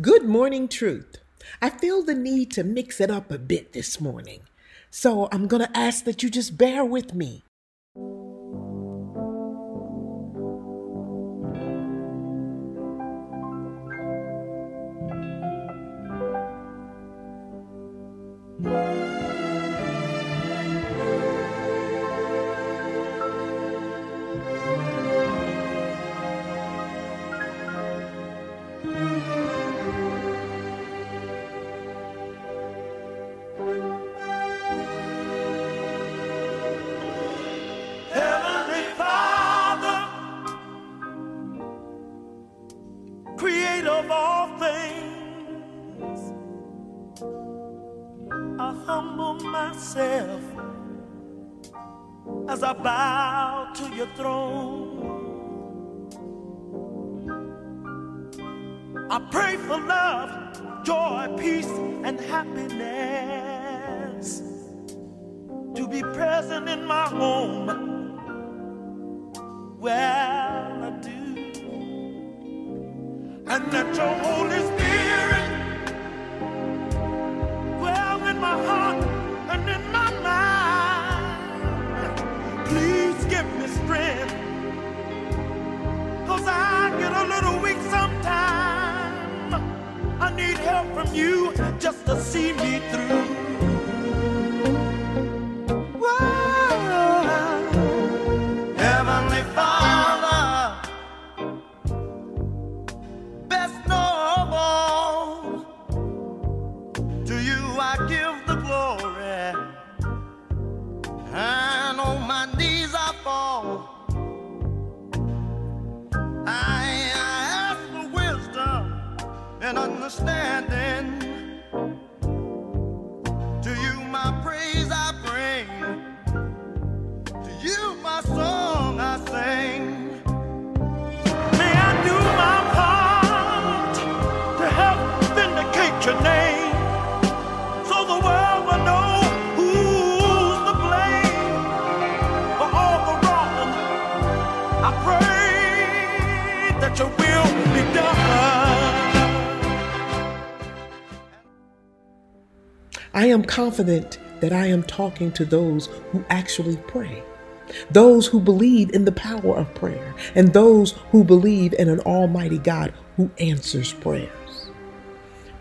Good morning, truth. I feel the need to mix it up a bit this morning. So I'm going to ask that you just bear with me. As I bow to your throne. I pray for love, joy, peace, and happiness to be present in my home well I do. And that your Holy Spirit and I am confident that I am talking to those who actually pray, those who believe in the power of prayer, and those who believe in an Almighty God who answers prayers.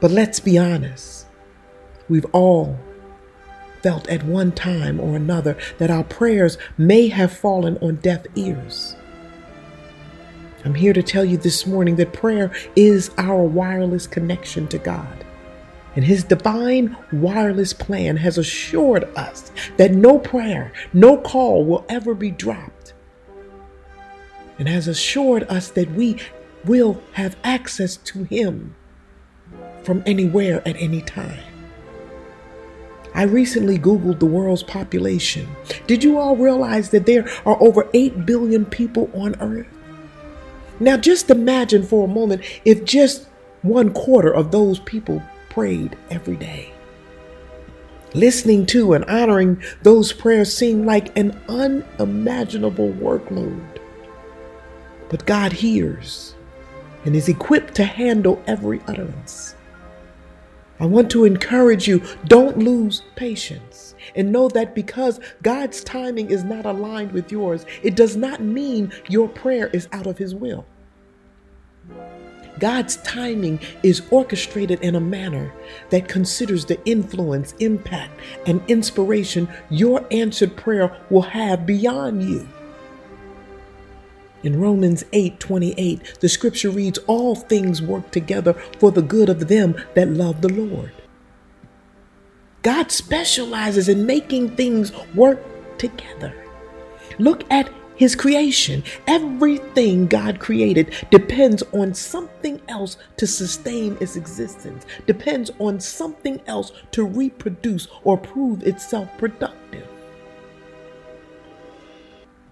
But let's be honest, we've all felt at one time or another that our prayers may have fallen on deaf ears. I'm here to tell you this morning that prayer is our wireless connection to God. And his divine wireless plan has assured us that no prayer, no call will ever be dropped. And has assured us that we will have access to him from anywhere at any time. I recently Googled the world's population. Did you all realize that there are over 8 billion people on earth? Now, just imagine for a moment if just one quarter of those people prayed every day. Listening to and honoring those prayers seemed like an unimaginable workload. But God hears and is equipped to handle every utterance. I want to encourage you don't lose patience and know that because God's timing is not aligned with yours, it does not mean your prayer is out of His will. God's timing is orchestrated in a manner that considers the influence, impact, and inspiration your answered prayer will have beyond you. In Romans 8 28, the scripture reads, All things work together for the good of them that love the Lord. God specializes in making things work together. Look at his creation. Everything God created depends on something else to sustain its existence, depends on something else to reproduce or prove itself productive.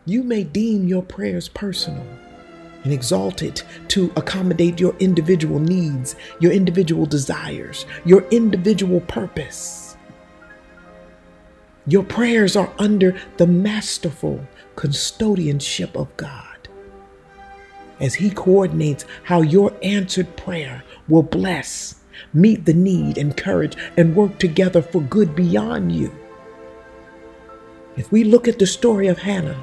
You may deem your prayers personal and exalted to accommodate your individual needs, your individual desires, your individual purpose. Your prayers are under the masterful custodianship of God as He coordinates how your answered prayer will bless, meet the need, encourage, and work together for good beyond you. If we look at the story of Hannah,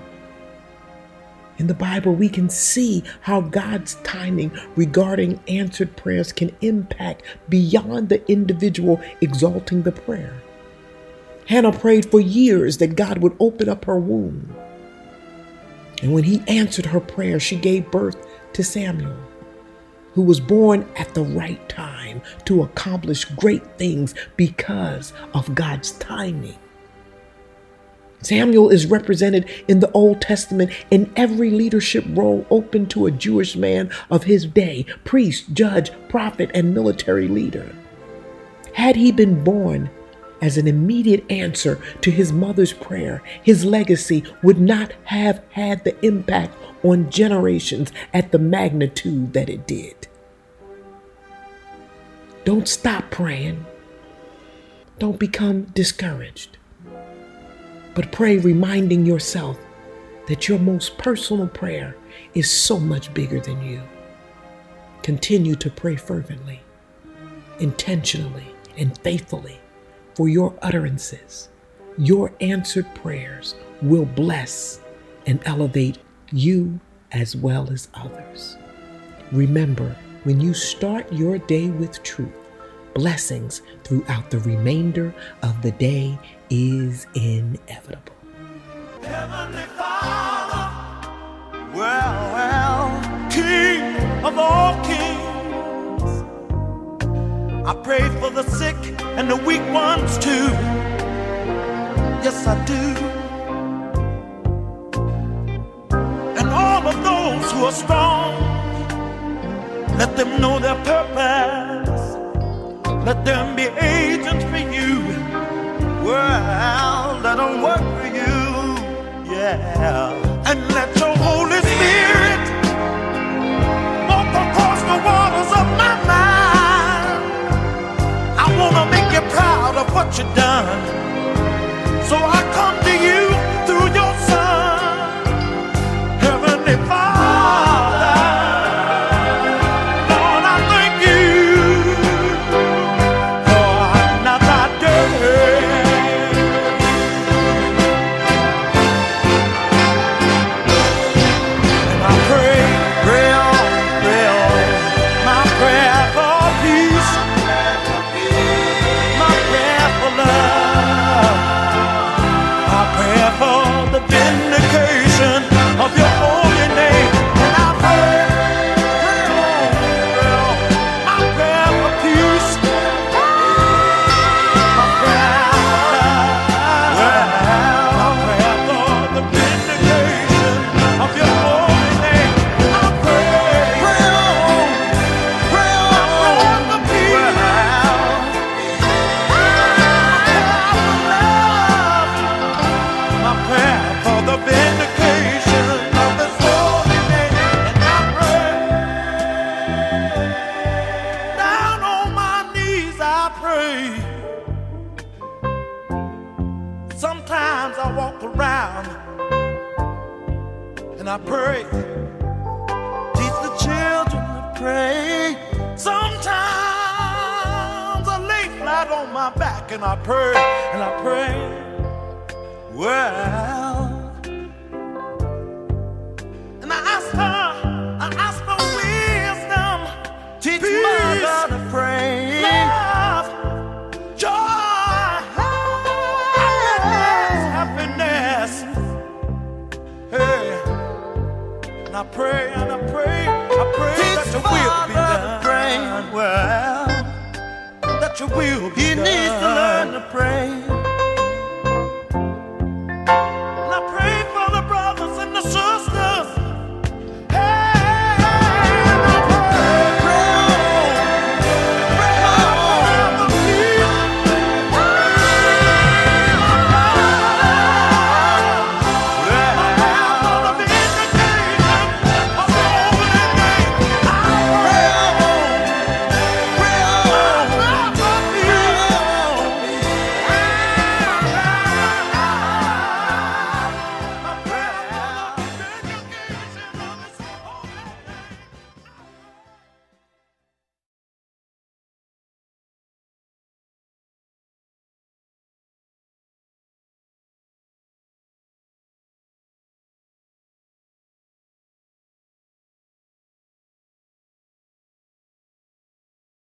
in the Bible, we can see how God's timing regarding answered prayers can impact beyond the individual exalting the prayer. Hannah prayed for years that God would open up her womb. And when he answered her prayer, she gave birth to Samuel, who was born at the right time to accomplish great things because of God's timing. Samuel is represented in the Old Testament in every leadership role open to a Jewish man of his day priest, judge, prophet, and military leader. Had he been born as an immediate answer to his mother's prayer, his legacy would not have had the impact on generations at the magnitude that it did. Don't stop praying. Don't become discouraged. But pray reminding yourself that your most personal prayer is so much bigger than you. Continue to pray fervently, intentionally, and faithfully for your utterances. Your answered prayers will bless and elevate you as well as others. Remember, when you start your day with truth, blessings throughout the remainder of the day is inevitable. Heavenly Father, well, well, King of all kings. I pray ones too. Yes, I do. And all of those who are strong, let them know their purpose. Let them be agents for you. Well, let them work for you. Yeah. Proud of and I pray. Teach the children to pray. Sometimes I lay flat on my back and I pray and I pray. Well, Well, your will be